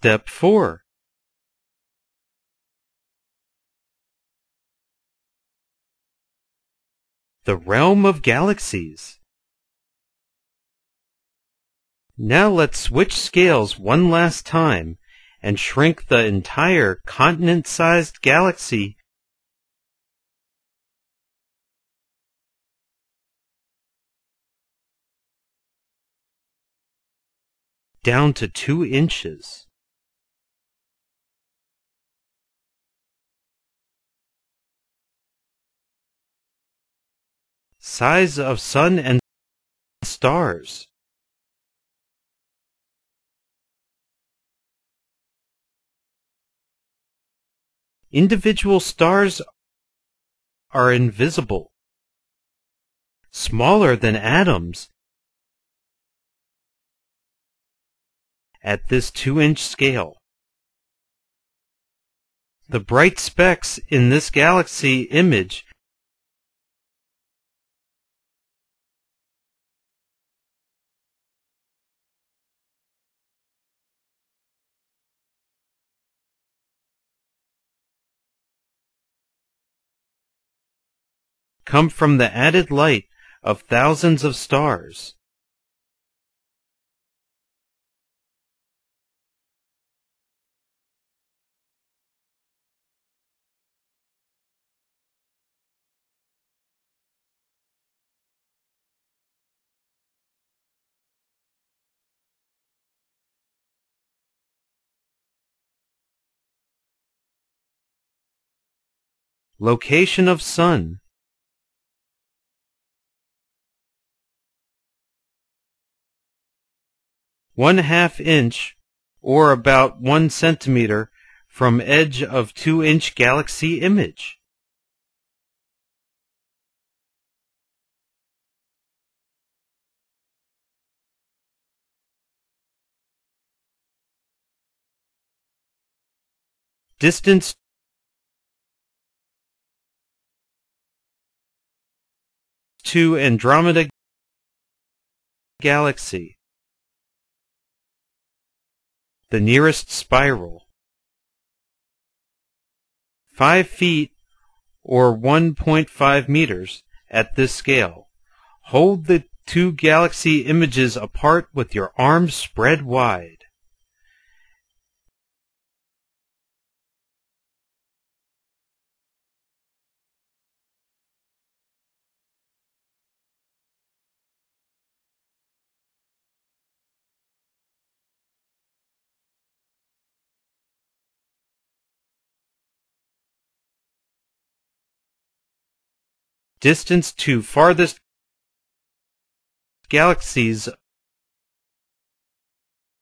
Step 4. The realm of galaxies. Now let's switch scales one last time and shrink the entire continent-sized galaxy down to two inches. Size of sun and stars. Individual stars are invisible, smaller than atoms at this 2-inch scale. The bright specks in this galaxy image come from the added light of thousands of stars. Location of sun. One half inch or about one centimeter from edge of two inch galaxy image. Distance to Andromeda Galaxy. The nearest spiral. 5 feet or 1.5 meters at this scale. Hold the two galaxy images apart with your arms spread wide. Distance to farthest galaxies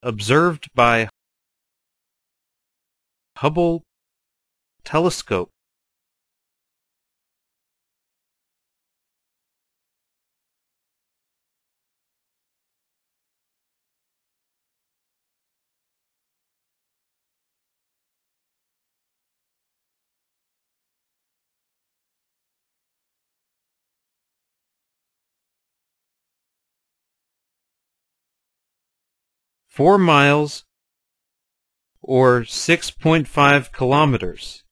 observed by Hubble telescope. Four miles or 6.5 kilometers.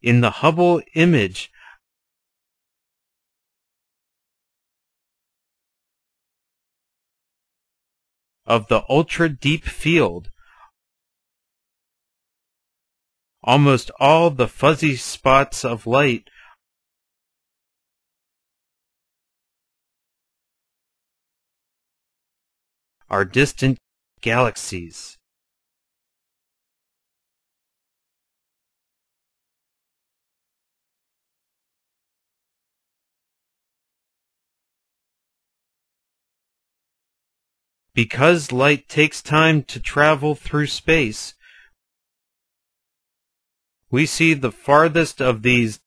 In the Hubble image of the ultra-deep field, almost all the fuzzy spots of light are distant galaxies. Because light takes time to travel through space, we see the farthest of these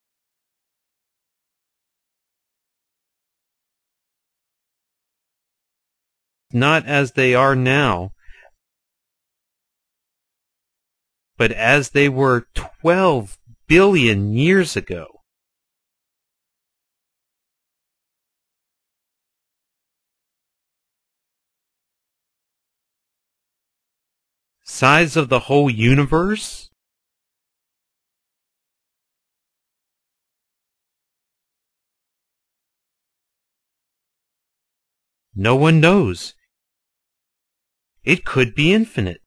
not as they are now, but as they were 12 billion years ago. Size of the whole universe? No one knows. It could be infinite.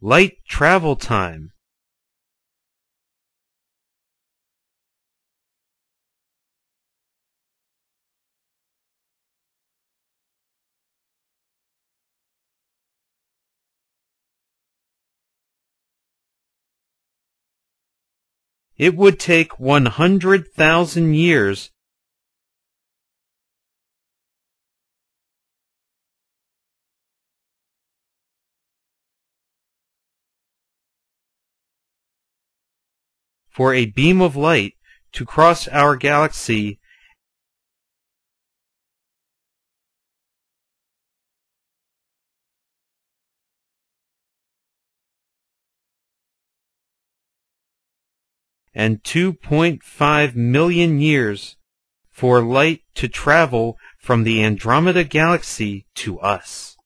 Light travel time. It would take 100,000 years for a beam of light to cross our galaxy and 2.5 million years for light to travel from the Andromeda Galaxy to us.